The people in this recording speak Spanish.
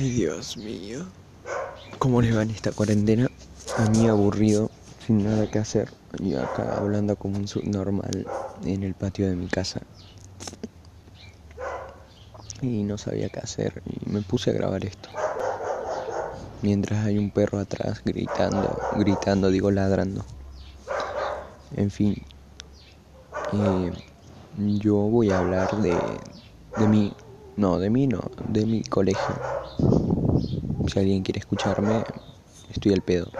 Ay, Dios mío. ¿Cómo les va en esta cuarentena? A mí aburrido, sin nada que hacer. Y acá hablando como un subnormal en el patio de mi casa. Y no sabía qué hacer. Y me puse a grabar esto. Mientras hay un perro atrás gritando, gritando, digo ladrando. En fin. Eh, yo voy a hablar de, de mí. No, de mí no, de mi colegio. Si alguien quiere escucharme, estoy al pedo.